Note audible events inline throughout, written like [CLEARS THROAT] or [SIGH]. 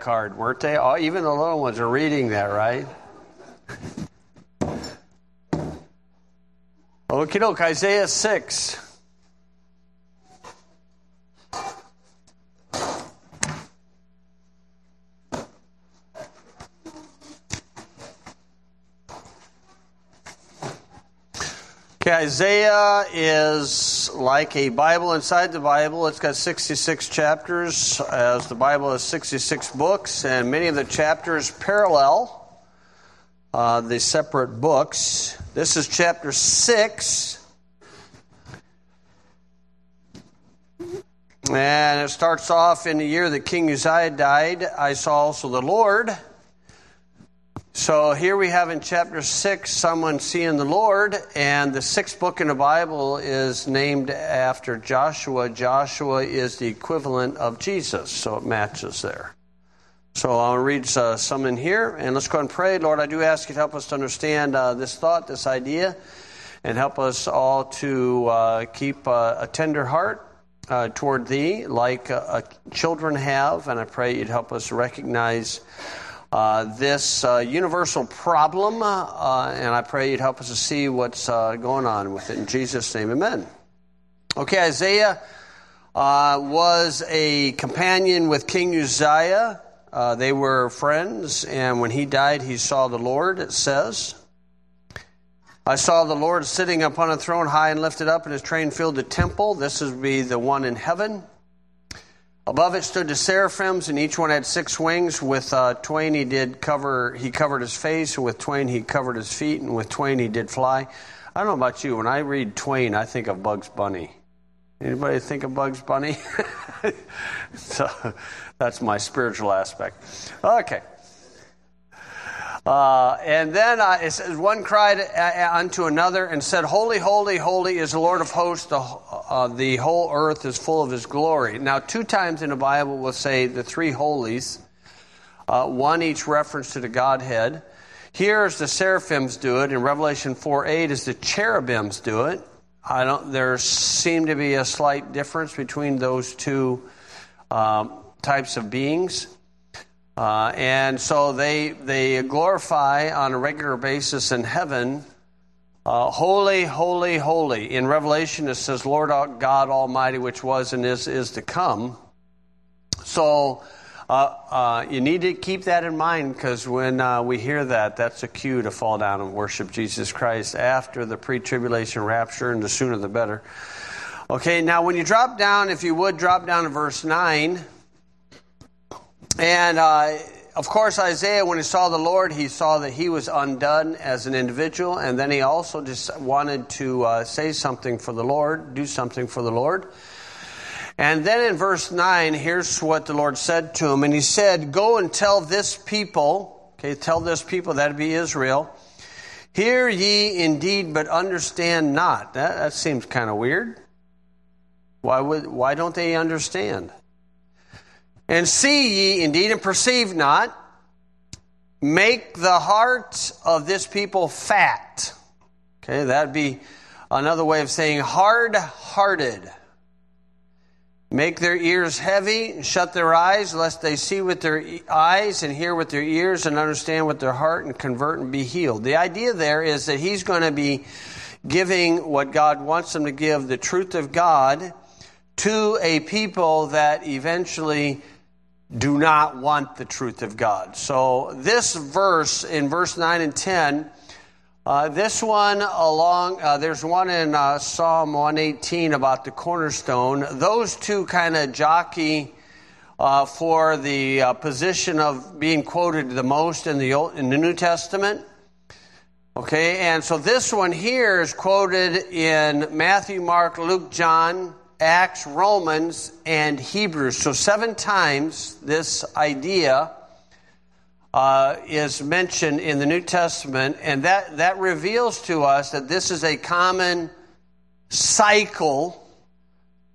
card, weren't they? Oh, even the little ones are reading that, right? Okay, doke, Isaiah 6. Okay, Isaiah is like a Bible inside the Bible. It's got 66 chapters, as the Bible has 66 books, and many of the chapters parallel uh, the separate books. This is chapter 6. And it starts off in the year that King Uzziah died. I saw also the Lord so here we have in chapter 6 someone seeing the Lord, and the sixth book in the Bible is named after Joshua. Joshua is the equivalent of Jesus, so it matches there. So I'll read uh, some in here, and let's go and pray. Lord, I do ask you to help us to understand uh, this thought, this idea, and help us all to uh, keep uh, a tender heart uh, toward Thee, like uh, children have, and I pray you'd help us recognize uh, this uh, universal problem, uh, and I pray you'd help us to see what's uh, going on with it. In Jesus' name, amen. Okay, Isaiah uh, was a companion with King Uzziah. they were friends, and when he died, he saw the Lord, it says. I saw the Lord sitting upon a throne high and lifted up, and his train filled the temple. This would be the one in heaven. Above it stood the seraphims, and each one had six wings. With uh, twain he did cover, he covered his face, and with twain he covered his feet, and with twain he did fly. I don't know about you. When I read twain, I think of Bugs Bunny. Anybody think of Bugs Bunny? [LAUGHS] so that's my spiritual aspect. Okay. Uh, and then uh, it says, one cried uh, uh, unto another and said, Holy, holy, holy is the Lord of hosts. The, uh, the whole earth is full of his glory. Now, two times in the Bible we'll say the three holies, one each reference to the Godhead. Here is the seraphims do it. In Revelation 4 8 is the cherubims do it. I don't, there seem to be a slight difference between those two um, types of beings. Uh, and so they, they glorify on a regular basis in heaven, uh, holy, holy, holy. In Revelation, it says, Lord God Almighty, which was and is, is to come. So uh, uh you need to keep that in mind because when uh, we hear that, that's a cue to fall down and worship Jesus Christ after the pre tribulation rapture, and the sooner the better. Okay, now when you drop down, if you would drop down to verse 9. And uh, of course, Isaiah, when he saw the Lord, he saw that he was undone as an individual, and then he also just wanted to uh, say something for the Lord, do something for the Lord. And then in verse 9, here's what the Lord said to him. And he said, Go and tell this people, okay, tell this people, that'd be Israel, hear ye indeed, but understand not. That, that seems kind of weird. Why, would, why don't they understand? And see ye indeed and perceive not. Make the heart of this people fat. Okay, that'd be another way of saying hard hearted. Make their ears heavy, and shut their eyes, lest they see with their eyes and hear with their ears and understand with their heart and convert and be healed. The idea there is that he's going to be giving what God wants them to give, the truth of God, to a people that eventually do not want the truth of God. So, this verse in verse 9 and 10, uh, this one along, uh, there's one in uh, Psalm 118 about the cornerstone. Those two kind of jockey uh, for the uh, position of being quoted the most in the, Old, in the New Testament. Okay, and so this one here is quoted in Matthew, Mark, Luke, John, Acts, Romans, and Hebrews. So, seven times this idea uh, is mentioned in the New Testament, and that, that reveals to us that this is a common cycle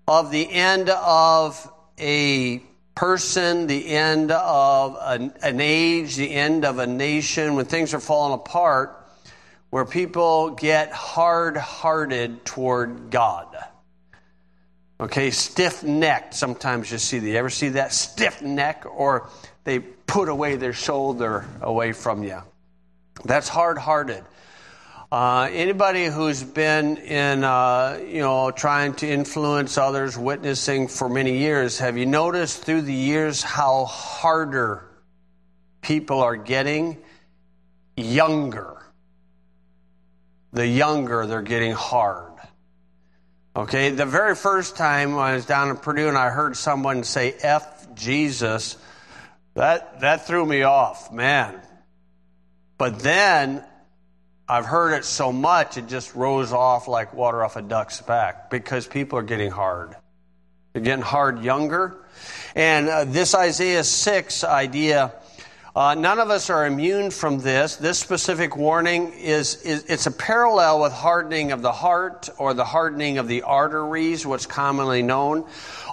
of the end of a person, the end of an, an age, the end of a nation, when things are falling apart, where people get hard hearted toward God. Okay, stiff necked. Sometimes you see. You ever see that stiff neck or they put away their shoulder away from you. That's hard hearted. Uh, anybody who's been in, uh, you know, trying to influence others, witnessing for many years, have you noticed through the years how harder people are getting? Younger. The younger they're getting hard. Okay, the very first time I was down in Purdue and I heard someone say F Jesus, that, that threw me off, man. But then I've heard it so much, it just rose off like water off a duck's back because people are getting hard. They're getting hard younger. And uh, this Isaiah 6 idea, uh, none of us are immune from this. This specific warning is, is, it's a parallel with hardening of the heart or the hardening of the arteries, what's commonly known.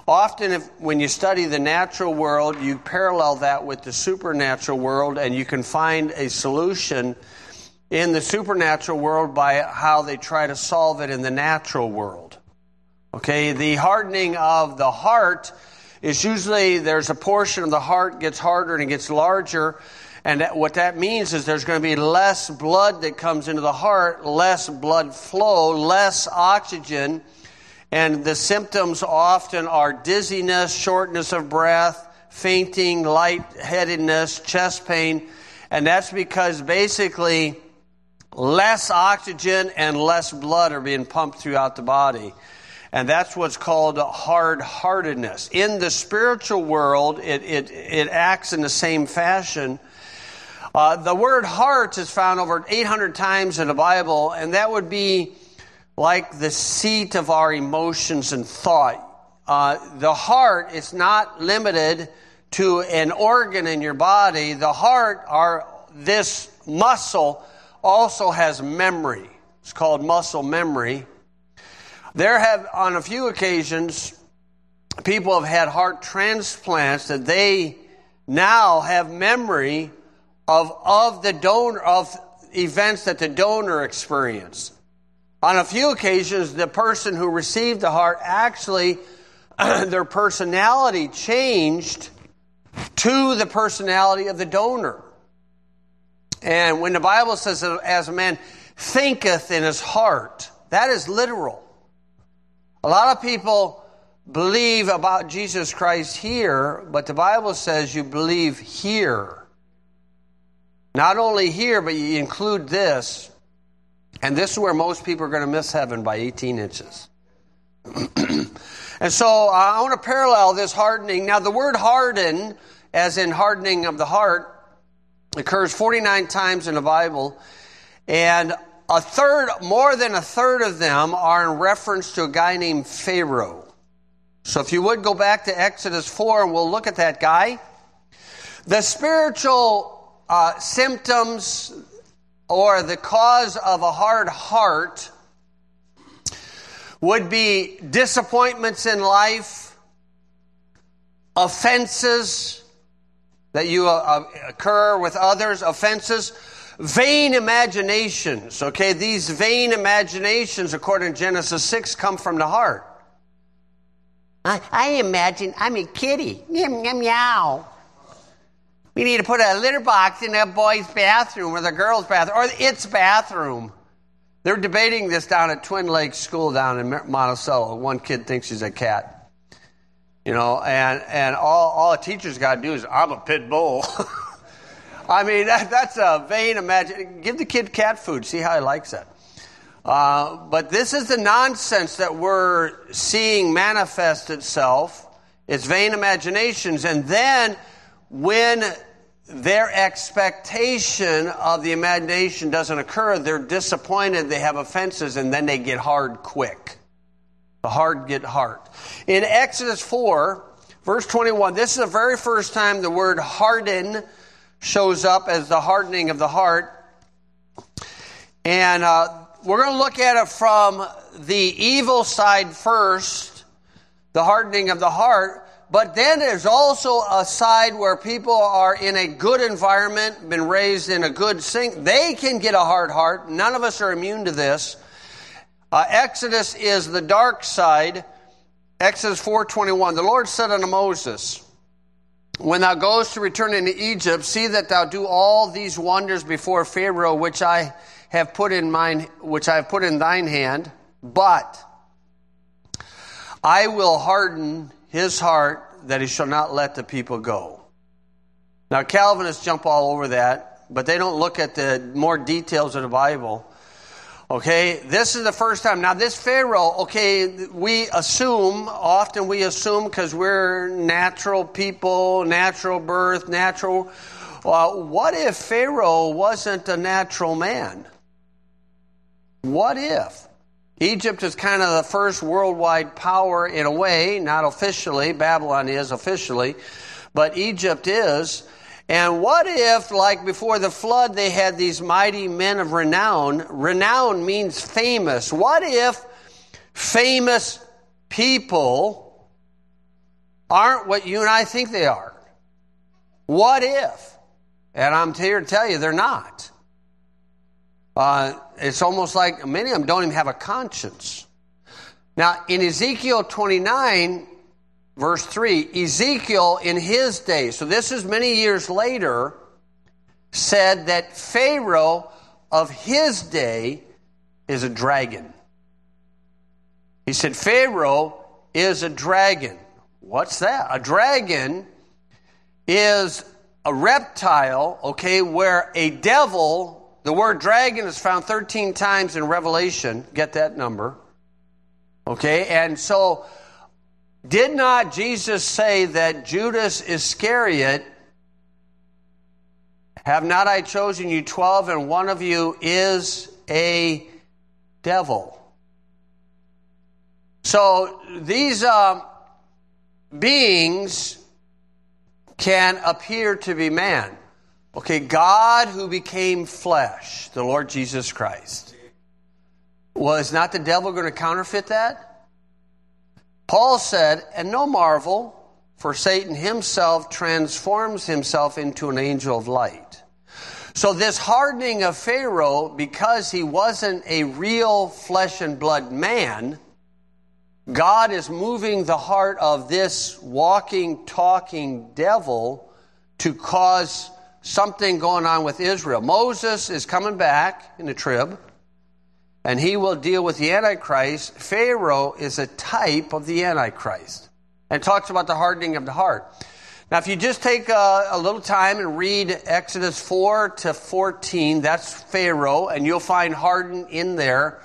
Often, if, when you study the natural world, you parallel that with the supernatural world, and you can find a solution in the supernatural world by how they try to solve it in the natural world. Okay, the hardening of the heart is usually there's a portion of the heart gets harder and it gets larger. And that, what that means is there's going to be less blood that comes into the heart, less blood flow, less oxygen. And the symptoms often are dizziness, shortness of breath, fainting, lightheadedness, chest pain. And that's because basically less oxygen and less blood are being pumped throughout the body. And that's what's called hard heartedness. In the spiritual world, it, it, it acts in the same fashion. Uh, the word heart is found over 800 times in the Bible, and that would be like the seat of our emotions and thought. Uh, the heart is not limited to an organ in your body. The heart, are this muscle, also has memory. It's called muscle memory. There have, on a few occasions, people have had heart transplants that they now have memory of, of the donor, of events that the donor experienced. On a few occasions, the person who received the heart actually, [CLEARS THROAT] their personality changed to the personality of the donor. And when the Bible says, as a man thinketh in his heart, that is literal. A lot of people believe about Jesus Christ here, but the Bible says you believe here. Not only here, but you include this. And this is where most people are going to miss heaven by 18 inches. [CLEARS THROAT] and so uh, I want to parallel this hardening. Now, the word harden, as in hardening of the heart, occurs 49 times in the Bible, and a third, more than a third of them are in reference to a guy named Pharaoh. So if you would go back to Exodus 4 and we'll look at that guy. The spiritual uh, symptoms or the cause of a hard heart would be disappointments in life, offenses, that you uh, occur with others, offenses, vain imaginations. Okay, these vain imaginations, according to Genesis 6, come from the heart. I, I imagine I'm a kitty. Yum, meow. We need to put a litter box in a boy's bathroom or the girl's bathroom or its bathroom. They're debating this down at Twin Lakes School down in Monticello. One kid thinks he's a cat. You know, and, and all, all a teacher's got to do is, I'm a pit bull. [LAUGHS] I mean, [LAUGHS] that, that's a vain imagination. Give the kid cat food, see how he likes it. Uh, but this is the nonsense that we're seeing manifest itself. It's vain imaginations. And then when their expectation of the imagination doesn't occur, they're disappointed, they have offenses, and then they get hard quick. The hard get hard. In Exodus 4, verse 21, this is the very first time the word harden shows up as the hardening of the heart. And uh, we're going to look at it from the evil side first, the hardening of the heart. But then there's also a side where people are in a good environment, been raised in a good sink. They can get a hard heart. None of us are immune to this. Uh, Exodus is the dark side. Exodus 4:21. The Lord said unto Moses, when thou goest to return into Egypt, see that thou do all these wonders before Pharaoh, which I have put in mine, which I have put in thine hand. But I will harden his heart that he shall not let the people go. Now, Calvinists jump all over that, but they don't look at the more details of the Bible. Okay, this is the first time. Now, this Pharaoh, okay, we assume, often we assume because we're natural people, natural birth, natural. Uh, what if Pharaoh wasn't a natural man? What if? Egypt is kind of the first worldwide power in a way, not officially. Babylon is officially, but Egypt is. And what if, like before the flood, they had these mighty men of renown? Renown means famous. What if famous people aren't what you and I think they are? What if? And I'm here to tell you they're not. Uh, it's almost like many of them don't even have a conscience. Now, in Ezekiel 29, verse 3, Ezekiel in his day, so this is many years later, said that Pharaoh of his day is a dragon. He said, Pharaoh is a dragon. What's that? A dragon is a reptile, okay, where a devil, the word dragon is found 13 times in Revelation. Get that number. Okay, and so did not Jesus say that Judas Iscariot, have not I chosen you twelve, and one of you is a devil? So these uh, beings can appear to be man. Okay, God who became flesh, the Lord Jesus Christ. Was not the devil going to counterfeit that? Paul said, And no marvel, for Satan himself transforms himself into an angel of light. So, this hardening of Pharaoh, because he wasn't a real flesh and blood man, God is moving the heart of this walking, talking devil to cause something going on with Israel. Moses is coming back in the trib and he will deal with the Antichrist. Pharaoh is a type of the Antichrist and talks about the hardening of the heart. Now, if you just take a, a, little time and read Exodus 4 to 14, that's Pharaoh, and you'll find hardened in there.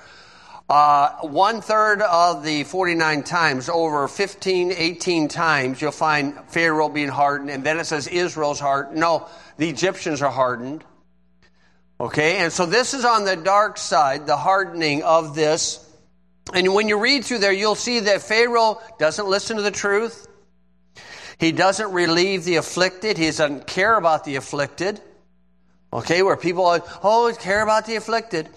Uh, one third of the 49 times, over 15, 18 times, you'll find Pharaoh being hardened, and then it says Israel's heart. No, the Egyptians are hardened. Okay, and so this is on the dark side, the hardening of this. And when you read through there, you'll see that Pharaoh doesn't listen to the truth. He doesn't relieve the afflicted. He doesn't care about the afflicted. Okay, where people are, oh, care about the afflicted.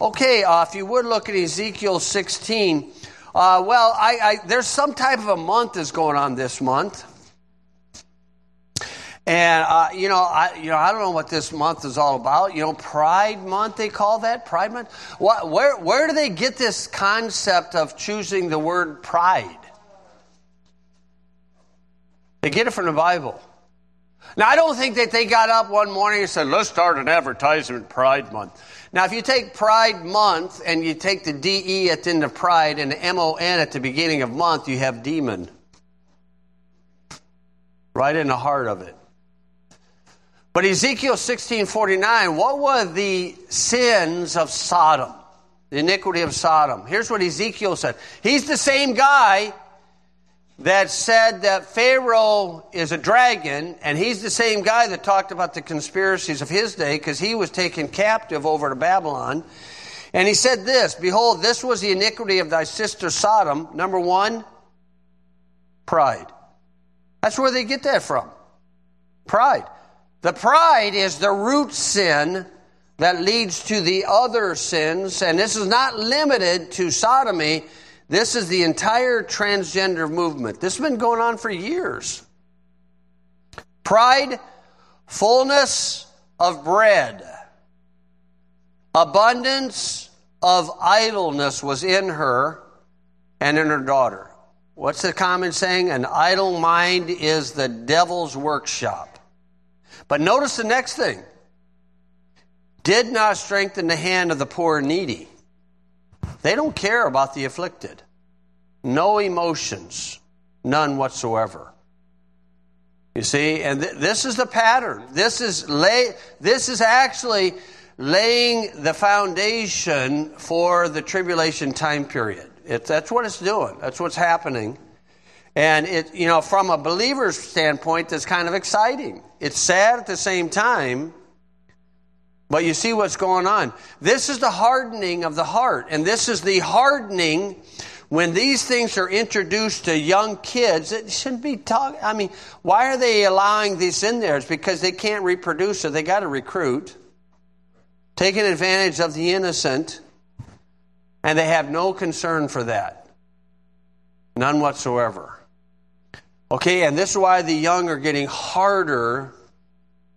Okay, uh, if you would look at Ezekiel 16, uh, well, I, I, there's some type of a month is going on this month. And uh, you know, I you know, I don't know what this month is all about. You know, Pride Month they call that Pride Month. What, where where do they get this concept of choosing the word pride? They get it from the Bible. Now, I don't think that they got up one morning and said, "Let's start an advertisement Pride Month." Now, if you take Pride Month and you take the DE at the end of Pride and the MON at the beginning of month, you have demon. Right in the heart of it. But Ezekiel 16:49, what were the sins of Sodom? The iniquity of Sodom. Here's what Ezekiel said. He's the same guy that said that Pharaoh is a dragon, and he's the same guy that talked about the conspiracies of his day because he was taken captive over to Babylon. And he said this Behold, this was the iniquity of thy sister Sodom. Number one, pride. That's where they get that from. Pride. The pride is the root sin that leads to the other sins, and this is not limited to sodomy. This is the entire transgender movement. This has been going on for years. Pride, fullness of bread, abundance of idleness was in her and in her daughter. What's the common saying? An idle mind is the devil's workshop. But notice the next thing did not strengthen the hand of the poor and needy. They don't care about the afflicted. No emotions, none whatsoever. You see, and th- this is the pattern. This is lay. This is actually laying the foundation for the tribulation time period. It, that's what it's doing. That's what's happening. And it, you know, from a believer's standpoint, that's kind of exciting. It's sad at the same time, but you see what's going on. This is the hardening of the heart, and this is the hardening when these things are introduced to young kids, it shouldn't be talking. I mean, why are they allowing this in there? It's because they can't reproduce, so they got to recruit, taking advantage of the innocent, and they have no concern for that. None whatsoever. Okay, and this is why the young are getting harder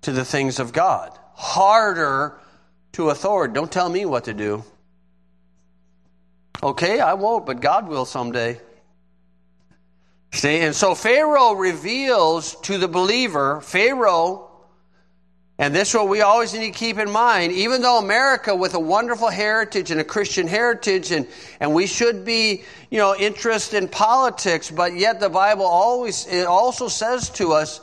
to the things of God, harder to authority. Don't tell me what to do. Okay, I won't, but God will someday. See, and so Pharaoh reveals to the believer, Pharaoh, and this is what we always need to keep in mind, even though America with a wonderful heritage and a Christian heritage, and, and we should be, you know, interested in politics, but yet the Bible always, it also says to us,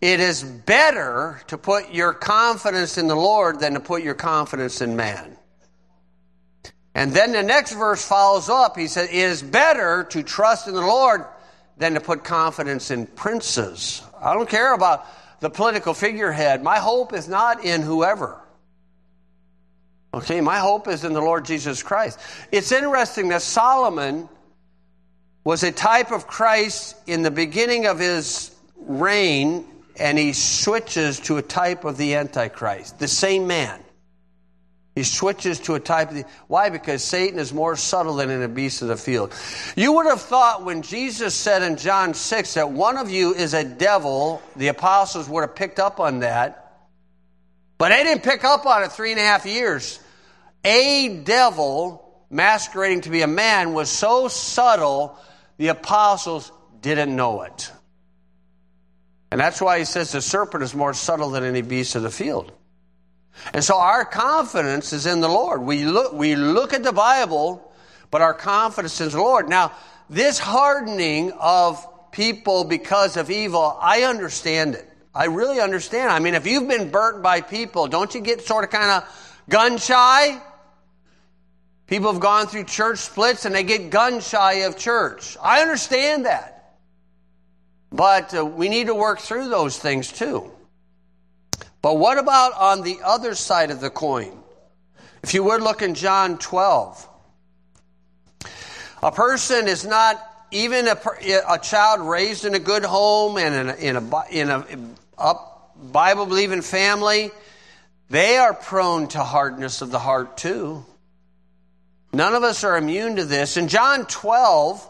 it is better to put your confidence in the Lord than to put your confidence in man. And then the next verse follows up. He said, It is better to trust in the Lord than to put confidence in princes. I don't care about the political figurehead. My hope is not in whoever. Okay, my hope is in the Lord Jesus Christ. It's interesting that Solomon was a type of Christ in the beginning of his reign, and he switches to a type of the Antichrist, the same man. He switches to a type of the, why? Because Satan is more subtle than a beast of the field. You would have thought when Jesus said in John 6 that one of you is a devil, the apostles would have picked up on that. But they didn't pick up on it three and a half years. A devil masquerading to be a man was so subtle, the apostles didn't know it. And that's why he says the serpent is more subtle than any beast of the field. And so our confidence is in the Lord. We look, we look at the Bible, but our confidence is in the Lord. Now, this hardening of people because of evil, I understand it. I really understand. I mean, if you've been burnt by people, don't you get sort of kind of gun shy? People have gone through church splits and they get gun shy of church. I understand that. But uh, we need to work through those things too. But what about on the other side of the coin? If you would look in John 12. A person is not even a, a child raised in a good home and in a, in a, in a, Bible believing family, they are prone to hardness of the heart too. None of us are immune to this. In John 12,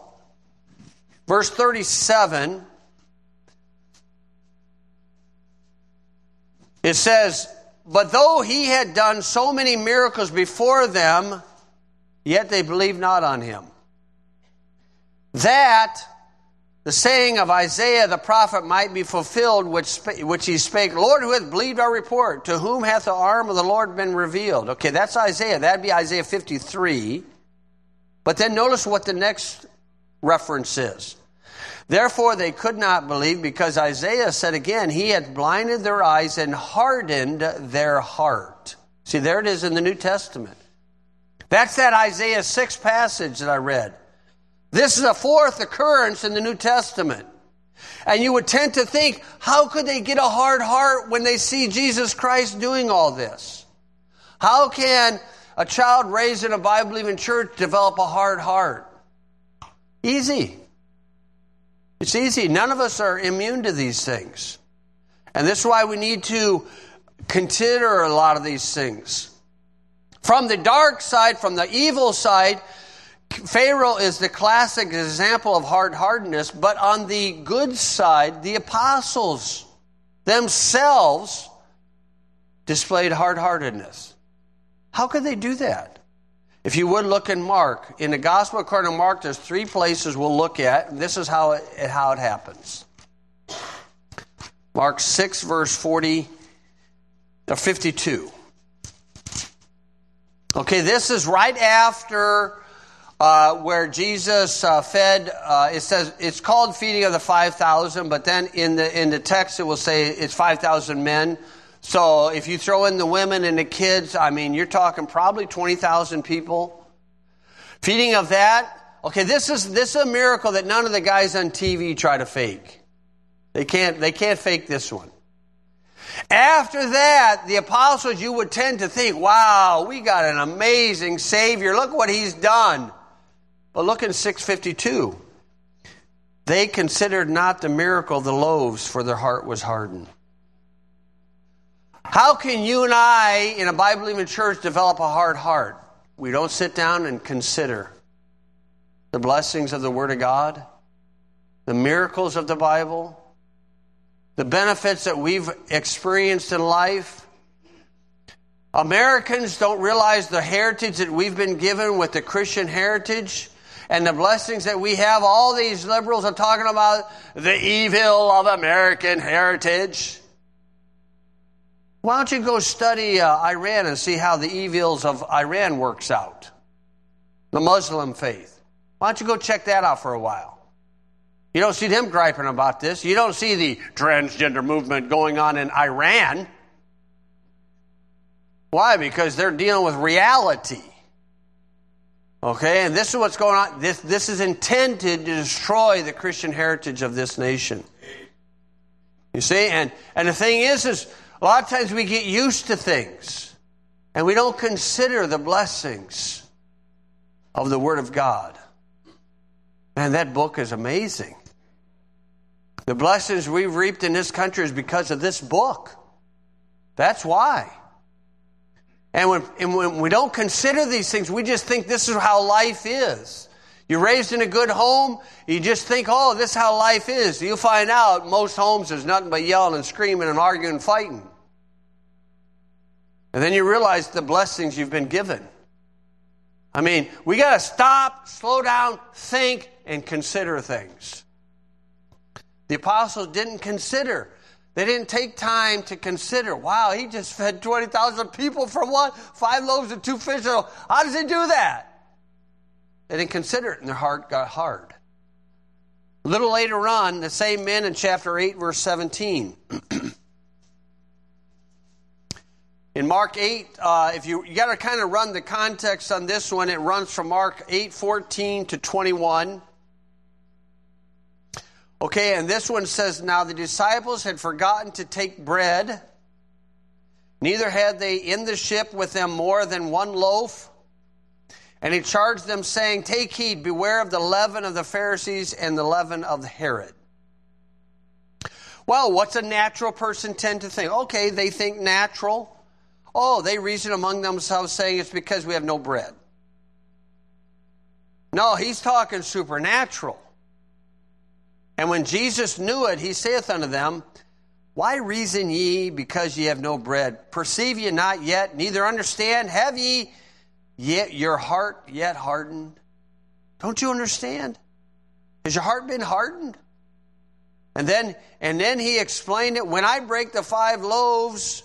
verse 37, It says, But though he had done so many miracles before them, yet they believed not on him. That the saying of Isaiah the prophet might be fulfilled, which, which he spake, Lord, who hath believed our report? To whom hath the arm of the Lord been revealed? Okay, that's Isaiah. That'd be Isaiah 53. But then notice what the next reference is. Therefore, they could not believe because Isaiah said again, He had blinded their eyes and hardened their heart. See, there it is in the New Testament. That's that Isaiah 6 passage that I read. This is a fourth occurrence in the New Testament. And you would tend to think, how could they get a hard heart when they see Jesus Christ doing all this? How can a child raised in a Bible believing church develop a hard heart? Easy. It's easy. None of us are immune to these things. And this is why we need to consider a lot of these things. From the dark side, from the evil side, Pharaoh is the classic example of hard hardness, but on the good side, the apostles themselves displayed hard heartedness. How could they do that? If you would look in Mark, in the Gospel according to Mark, there's three places we'll look at. And this is how it, how it happens. Mark 6, verse 40 or 52. Okay, this is right after uh, where Jesus uh, fed. Uh, it says it's called feeding of the five thousand, but then in the in the text it will say it's five thousand men. So if you throw in the women and the kids, I mean, you're talking probably twenty thousand people. Feeding of that. Okay, this is this is a miracle that none of the guys on TV try to fake. They can't they can't fake this one. After that, the apostles, you would tend to think, wow, we got an amazing Savior. Look what He's done. But look in 652. They considered not the miracle the loaves, for their heart was hardened. How can you and I, in a Bible believing church, develop a hard heart? We don't sit down and consider the blessings of the Word of God, the miracles of the Bible, the benefits that we've experienced in life. Americans don't realize the heritage that we've been given with the Christian heritage and the blessings that we have. All these liberals are talking about the evil of American heritage. Why don't you go study uh, Iran and see how the evils of Iran works out? The Muslim faith. Why don't you go check that out for a while? You don't see them griping about this. You don't see the transgender movement going on in Iran. Why? Because they're dealing with reality. Okay, and this is what's going on. This, this is intended to destroy the Christian heritage of this nation. You see, and, and the thing is, is a lot of times we get used to things and we don't consider the blessings of the Word of God. Man, that book is amazing. The blessings we've reaped in this country is because of this book. That's why. And when, and when we don't consider these things, we just think this is how life is. You're raised in a good home, you just think, oh, this is how life is. You find out most homes is nothing but yelling and screaming and arguing and fighting. And then you realize the blessings you've been given. I mean, we got to stop, slow down, think, and consider things. The apostles didn't consider. They didn't take time to consider. Wow, he just fed 20,000 people from what? Five loaves and two fish. How does he do that? They didn't consider it, and their heart got hard. A little later on, the same men in chapter 8, verse 17. [CLEARS THROAT] in Mark 8, uh, if you, you got to kind of run the context on this one, it runs from Mark 8, 14 to 21. Okay, and this one says, Now the disciples had forgotten to take bread, neither had they in the ship with them more than one loaf. And he charged them, saying, Take heed, beware of the leaven of the Pharisees and the leaven of Herod. Well, what's a natural person tend to think? Okay, they think natural. Oh, they reason among themselves, saying it's because we have no bread. No, he's talking supernatural. And when Jesus knew it, he saith unto them, Why reason ye because ye have no bread? Perceive ye not yet, neither understand? Have ye yet your heart yet hardened? Don't you understand? Has your heart been hardened? And then, and then he explained it. When I break the five loaves,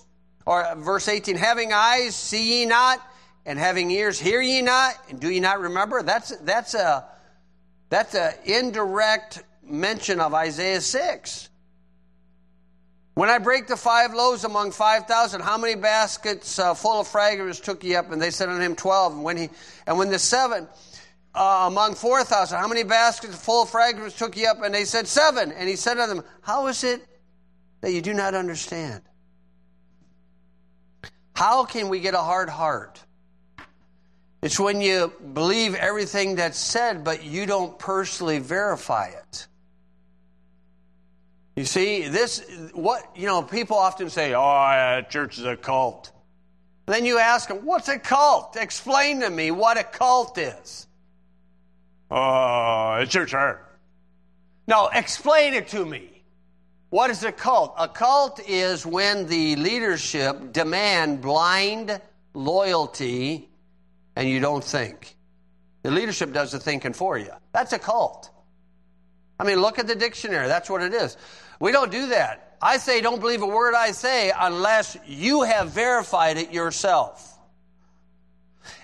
or verse 18, having eyes, see ye not, and having ears, hear ye not, and do ye not remember? That's, that's a, that's an indirect mention of Isaiah 6. When I break the five loaves among 5,000, how many baskets uh, full of fragments took ye up? And they said unto him, 12. And when, he, and when the seven uh, among 4,000, how many baskets full of fragments took ye up? And they said, seven. And he said unto them, How is it that you do not understand? How can we get a hard heart? It's when you believe everything that's said, but you don't personally verify it. You see, this, what, you know, people often say, oh, yeah, church is a cult. Then you ask them, what's a cult? Explain to me what a cult is. Oh, it's your turn. No, explain it to me. What is a cult? A cult is when the leadership demand blind loyalty and you don't think. The leadership does the thinking for you. That's a cult. I mean, look at the dictionary. That's what it is. We don't do that. I say, don't believe a word I say unless you have verified it yourself.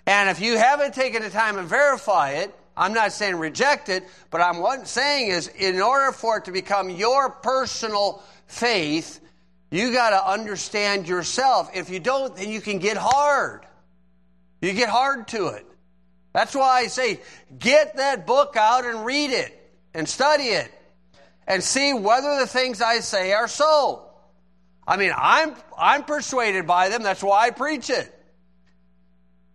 And if you haven't taken the time to verify it, I'm not saying reject it, but I'm what saying is in order for it to become your personal faith, you got to understand yourself. If you don't, then you can get hard. You get hard to it. That's why I say get that book out and read it and study it and see whether the things I say are so. I mean, I'm, I'm persuaded by them. That's why I preach it.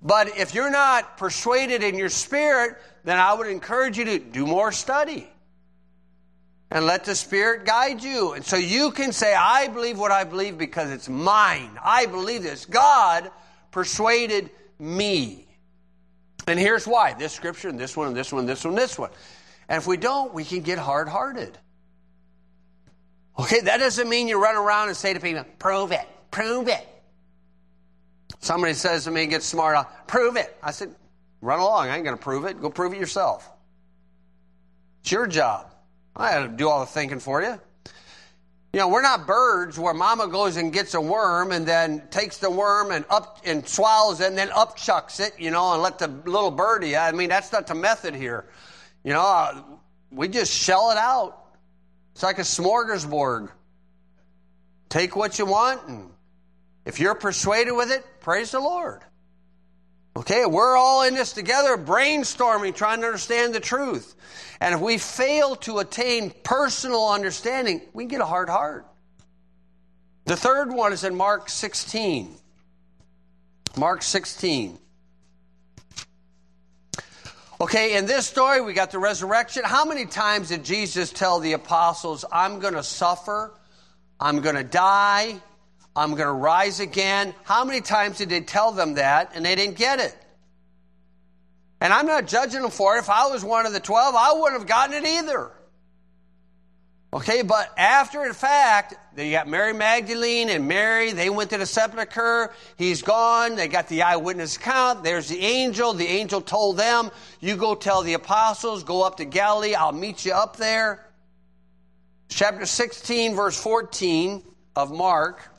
But if you're not persuaded in your spirit, then I would encourage you to do more study and let the Spirit guide you. And so you can say, I believe what I believe because it's mine. I believe this. God persuaded me. And here's why this scripture, and this one, and this one, this one, this one. And if we don't, we can get hard hearted. Okay, that doesn't mean you run around and say to people, prove it, prove it. Somebody says to me, get smart, I'll, prove it. I said, run along. I ain't going to prove it. Go prove it yourself. It's your job. I had to do all the thinking for you. You know, we're not birds where mama goes and gets a worm and then takes the worm and up and swallows it and then upchucks it, you know, and let the little birdie. I mean, that's not the method here. You know, uh, we just shell it out. It's like a smorgasbord. Take what you want and if you're persuaded with it, praise the Lord. Okay, we're all in this together, brainstorming, trying to understand the truth. And if we fail to attain personal understanding, we can get a hard heart. The third one is in Mark 16. Mark 16. Okay, in this story, we got the resurrection. How many times did Jesus tell the apostles, I'm going to suffer, I'm going to die, I'm going to rise again. How many times did they tell them that and they didn't get it? And I'm not judging them for it. If I was one of the 12, I wouldn't have gotten it either. Okay, but after the fact, they got Mary Magdalene and Mary. They went to the sepulchre. He's gone. They got the eyewitness account. There's the angel. The angel told them, You go tell the apostles, go up to Galilee. I'll meet you up there. Chapter 16, verse 14 of Mark.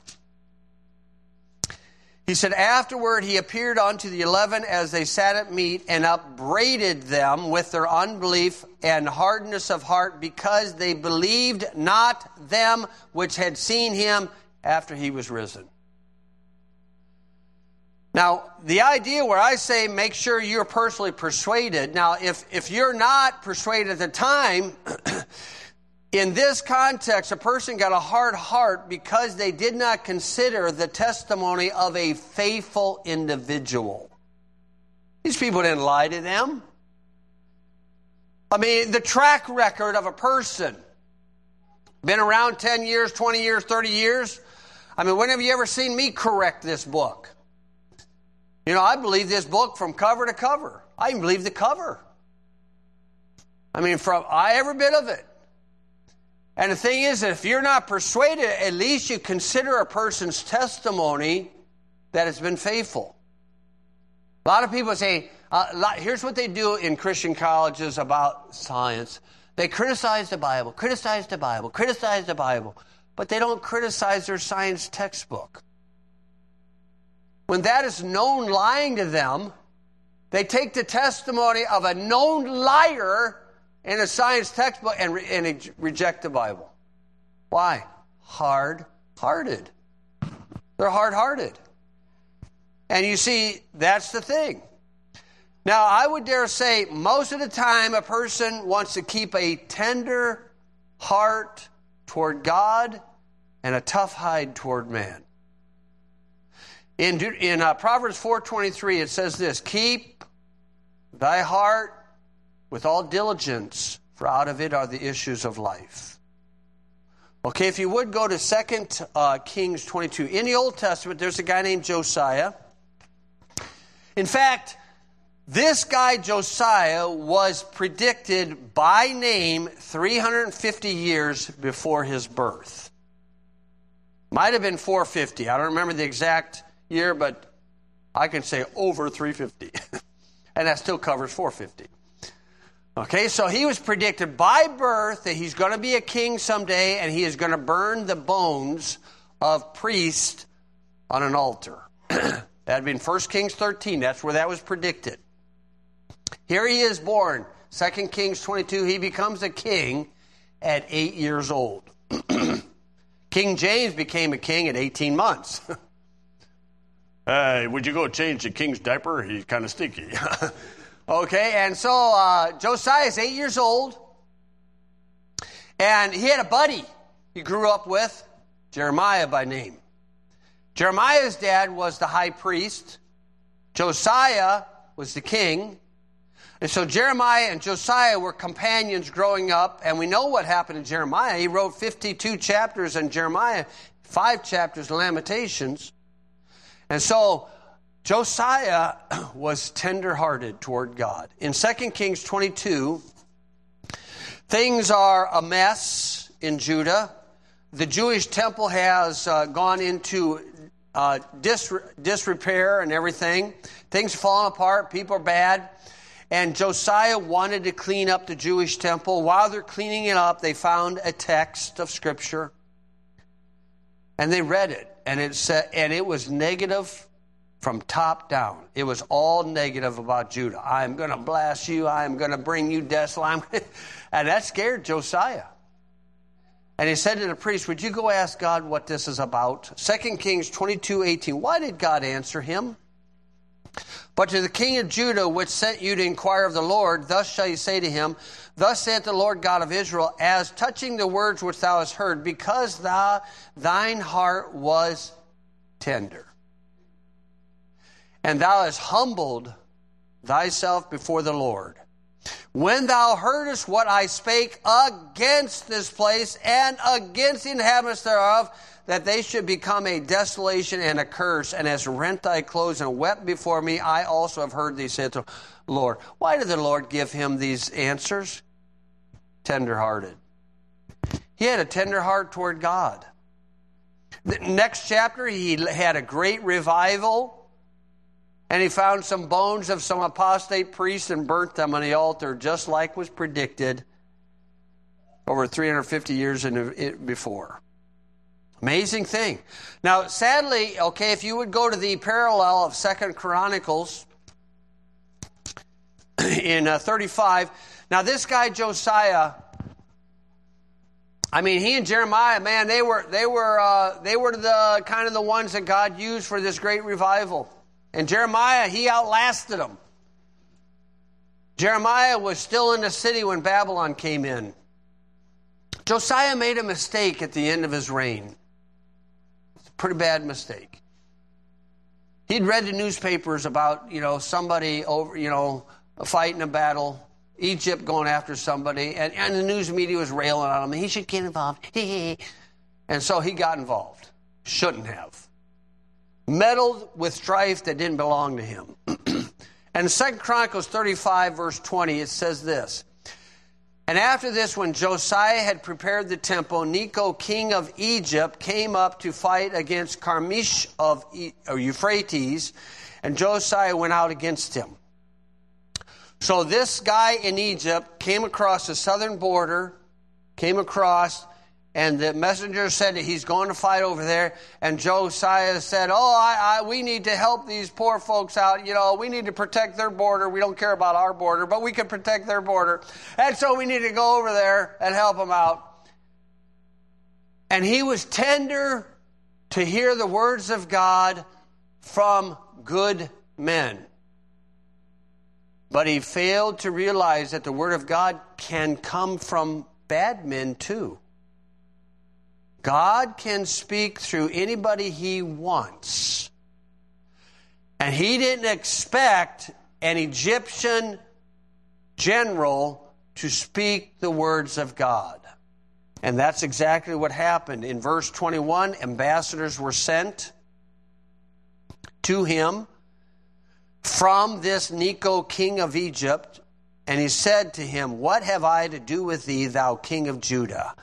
He said, Afterward, he appeared unto the eleven as they sat at meat and upbraided them with their unbelief and hardness of heart because they believed not them which had seen him after he was risen. Now, the idea where I say make sure you're personally persuaded. Now, if, if you're not persuaded at the time, [CLEARS THROAT] In this context, a person got a hard heart because they did not consider the testimony of a faithful individual. These people didn't lie to them. I mean, the track record of a person, been around 10 years, 20 years, 30 years. I mean, when have you ever seen me correct this book? You know, I believe this book from cover to cover. I even believe the cover. I mean, from I every bit of it. And the thing is, if you're not persuaded, at least you consider a person's testimony that has been faithful. A lot of people say, uh, here's what they do in Christian colleges about science they criticize the Bible, criticize the Bible, criticize the Bible, but they don't criticize their science textbook. When that is known lying to them, they take the testimony of a known liar in a science textbook and, re- and reject the Bible. Why? Hard hearted. They're hard hearted. And you see, that's the thing. Now, I would dare say most of the time a person wants to keep a tender heart toward God and a tough hide toward man. In, in uh, Proverbs 4.23, it says this, Keep thy heart with all diligence, for out of it are the issues of life. Okay, if you would go to 2 uh, Kings 22. In the Old Testament, there's a guy named Josiah. In fact, this guy Josiah was predicted by name 350 years before his birth. Might have been 450. I don't remember the exact year, but I can say over 350. [LAUGHS] and that still covers 450. Okay, so he was predicted by birth that he's going to be a king someday and he is going to burn the bones of priests on an altar. [CLEARS THROAT] that had been 1 Kings 13. That's where that was predicted. Here he is born. 2 Kings 22. He becomes a king at eight years old. [CLEARS THROAT] king James became a king at 18 months. [LAUGHS] hey, would you go change the king's diaper? He's kind of stinky. [LAUGHS] Okay, and so uh, Josiah is eight years old, and he had a buddy he grew up with, Jeremiah by name. Jeremiah's dad was the high priest, Josiah was the king. And so Jeremiah and Josiah were companions growing up, and we know what happened to Jeremiah. He wrote 52 chapters in Jeremiah, five chapters in Lamentations. And so Josiah [CLEARS THROAT] was tenderhearted toward God. In 2 Kings 22, things are a mess in Judah. The Jewish temple has uh, gone into uh, dis- disrepair and everything. Things are falling apart. People are bad. And Josiah wanted to clean up the Jewish temple. While they're cleaning it up, they found a text of Scripture. And they read it. And it, said, and it was negative from top down. It was all negative about Judah. I am going to blast you. I am going to bring you desolate. [LAUGHS] and that scared Josiah. And he said to the priest, Would you go ask God what this is about? 2 Kings 22 18. Why did God answer him? But to the king of Judah, which sent you to inquire of the Lord, thus shall you say to him, Thus saith the Lord God of Israel, as touching the words which thou hast heard, because thou, thine heart was tender and thou hast humbled thyself before the Lord. When thou heardest what I spake against this place and against the inhabitants thereof, that they should become a desolation and a curse, and hast rent thy clothes and wept before me, I also have heard thee, said the Lord. Why did the Lord give him these answers? Tenderhearted. He had a tender heart toward God. The next chapter, he had a great revival and he found some bones of some apostate priests and burnt them on the altar, just like was predicted over 350 years before. Amazing thing. Now, sadly, okay, if you would go to the parallel of Second Chronicles [CLEARS THROAT] in uh, 35, now this guy Josiah, I mean, he and Jeremiah, man, they were they were uh, they were the kind of the ones that God used for this great revival. And Jeremiah, he outlasted them. Jeremiah was still in the city when Babylon came in. Josiah made a mistake at the end of his reign. It's a pretty bad mistake. He'd read the newspapers about, you know, somebody over, you know, fighting a battle, Egypt going after somebody, and, and the news media was railing on him. He should get involved. [LAUGHS] and so he got involved. Shouldn't have meddled with strife that didn't belong to him. [CLEARS THROAT] and Second Chronicles 35, verse 20, it says this. And after this, when Josiah had prepared the temple, Necho, king of Egypt, came up to fight against Carchemish of Euphrates, and Josiah went out against him. So this guy in Egypt came across the southern border, came across, and the messenger said that he's going to fight over there. And Josiah said, Oh, I, I, we need to help these poor folks out. You know, we need to protect their border. We don't care about our border, but we can protect their border. And so we need to go over there and help them out. And he was tender to hear the words of God from good men. But he failed to realize that the word of God can come from bad men too. God can speak through anybody he wants. And he didn't expect an Egyptian general to speak the words of God. And that's exactly what happened. In verse 21, ambassadors were sent to him from this Necho, king of Egypt. And he said to him, What have I to do with thee, thou king of Judah?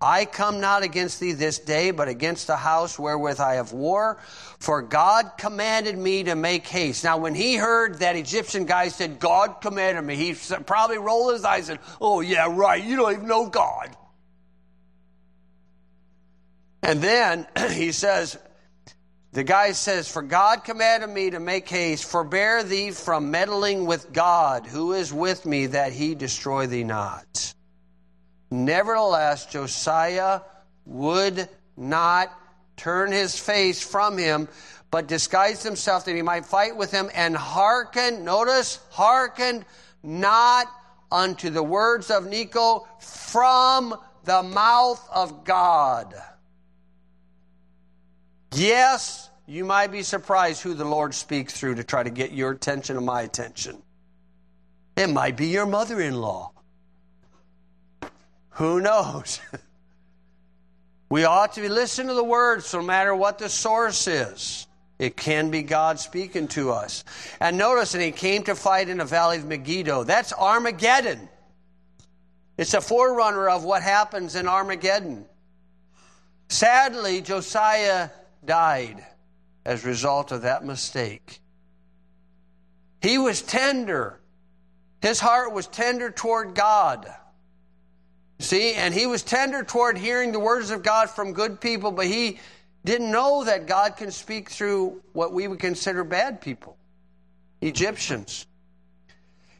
I come not against thee this day, but against the house wherewith I have war. For God commanded me to make haste. Now, when he heard that Egyptian guy said, God commanded me, he probably rolled his eyes and, oh, yeah, right, you don't even know God. And then [CLEARS THROAT] he says, the guy says, For God commanded me to make haste, forbear thee from meddling with God, who is with me, that he destroy thee not. Nevertheless, Josiah would not turn his face from him, but disguised himself that he might fight with him, and hearkened, notice, hearkened not unto the words of Necho from the mouth of God. Yes, you might be surprised who the Lord speaks through to try to get your attention and my attention. It might be your mother in law. Who knows? [LAUGHS] we ought to be listening to the words no matter what the source is. It can be God speaking to us. And notice, and he came to fight in the valley of Megiddo. That's Armageddon. It's a forerunner of what happens in Armageddon. Sadly, Josiah died as a result of that mistake. He was tender. His heart was tender toward God. See, and he was tender toward hearing the words of God from good people, but he didn't know that God can speak through what we would consider bad people, Egyptians.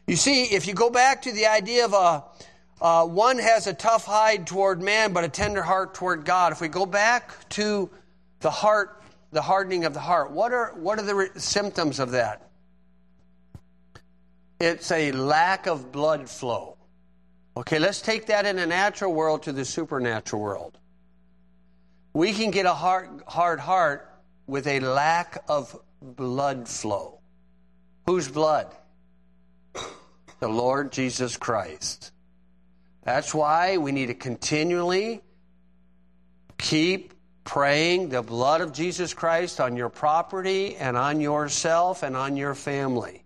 You see, if you go back to the idea of a uh, one has a tough hide toward man, but a tender heart toward God. If we go back to the heart, the hardening of the heart, what are what are the re- symptoms of that? It's a lack of blood flow. Okay, let's take that in the natural world to the supernatural world. We can get a hard, hard heart with a lack of blood flow. Whose blood? [COUGHS] The Lord Jesus Christ. That's why we need to continually keep praying the blood of Jesus Christ on your property and on yourself and on your family.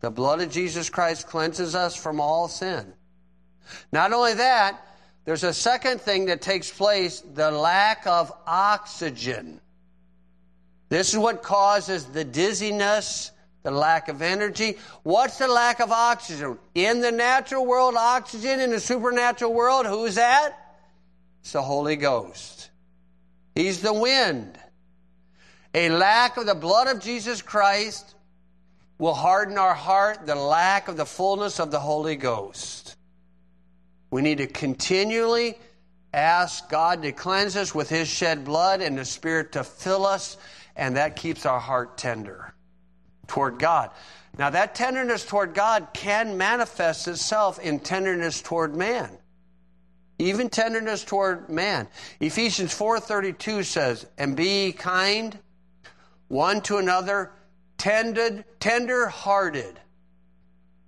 The blood of Jesus Christ cleanses us from all sin. Not only that, there's a second thing that takes place the lack of oxygen. This is what causes the dizziness, the lack of energy. What's the lack of oxygen? In the natural world, oxygen. In the supernatural world, who's that? It's the Holy Ghost. He's the wind. A lack of the blood of Jesus Christ will harden our heart, the lack of the fullness of the Holy Ghost. We need to continually ask God to cleanse us with His shed blood and the Spirit to fill us, and that keeps our heart tender toward God. Now, that tenderness toward God can manifest itself in tenderness toward man. Even tenderness toward man. Ephesians 4:32 says, "And be kind one to another, tended, tender-hearted,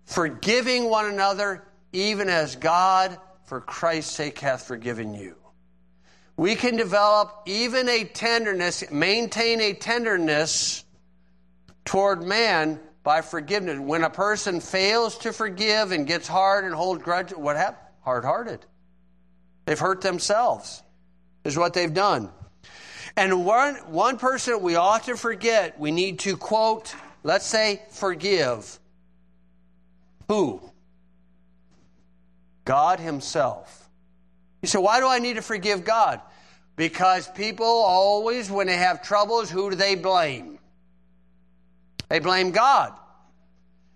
forgiving one another, even as God, for Christ's sake, hath forgiven you. We can develop even a tenderness, maintain a tenderness toward man by forgiveness. When a person fails to forgive and gets hard and hold grudge, what happened? Hard hearted. They've hurt themselves, is what they've done. And one, one person we to forget, we need to quote, let's say, forgive. Who? God Himself. You say, why do I need to forgive God? Because people always, when they have troubles, who do they blame? They blame God.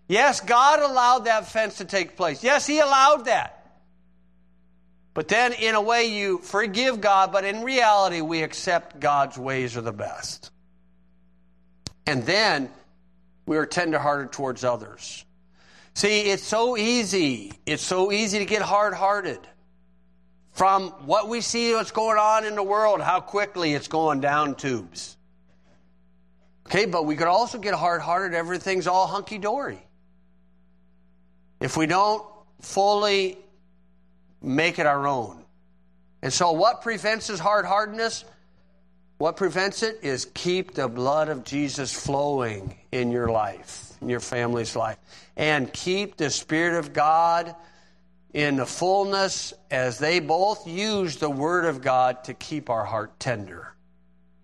Yes, God allowed that fence to take place. Yes, He allowed that. But then, in a way, you forgive God, but in reality, we accept God's ways are the best. And then we are tenderhearted towards others. See, it's so easy. It's so easy to get hard hearted. From what we see, what's going on in the world, how quickly it's going down tubes. Okay, but we could also get hard hearted, everything's all hunky dory. If we don't fully make it our own. And so, what prevents this hard hardness? What prevents it is keep the blood of Jesus flowing in your life, in your family's life and keep the Spirit of God in the fullness as they both use the Word of God to keep our heart tender.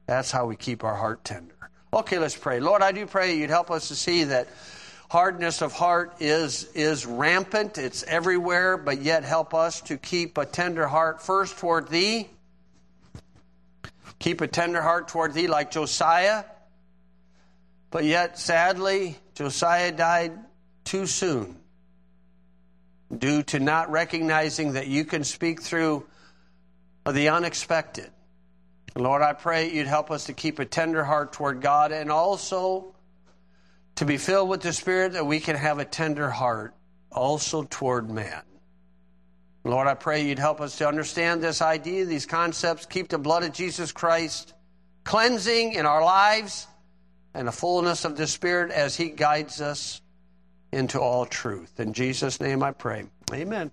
That's how we keep our heart tender. Okay, let's pray. Lord, I do pray you'd help us to see that hardness of heart is, is rampant, it's everywhere, but yet help us to keep a tender heart first toward Thee. Keep a tender heart toward Thee like Josiah. But yet, sadly, Josiah died too soon due to not recognizing that you can speak through the unexpected. Lord, I pray you'd help us to keep a tender heart toward God and also to be filled with the Spirit that we can have a tender heart also toward man. Lord, I pray you'd help us to understand this idea, these concepts, keep the blood of Jesus Christ cleansing in our lives and the fullness of the Spirit as He guides us into all truth. In Jesus' name I pray. Amen.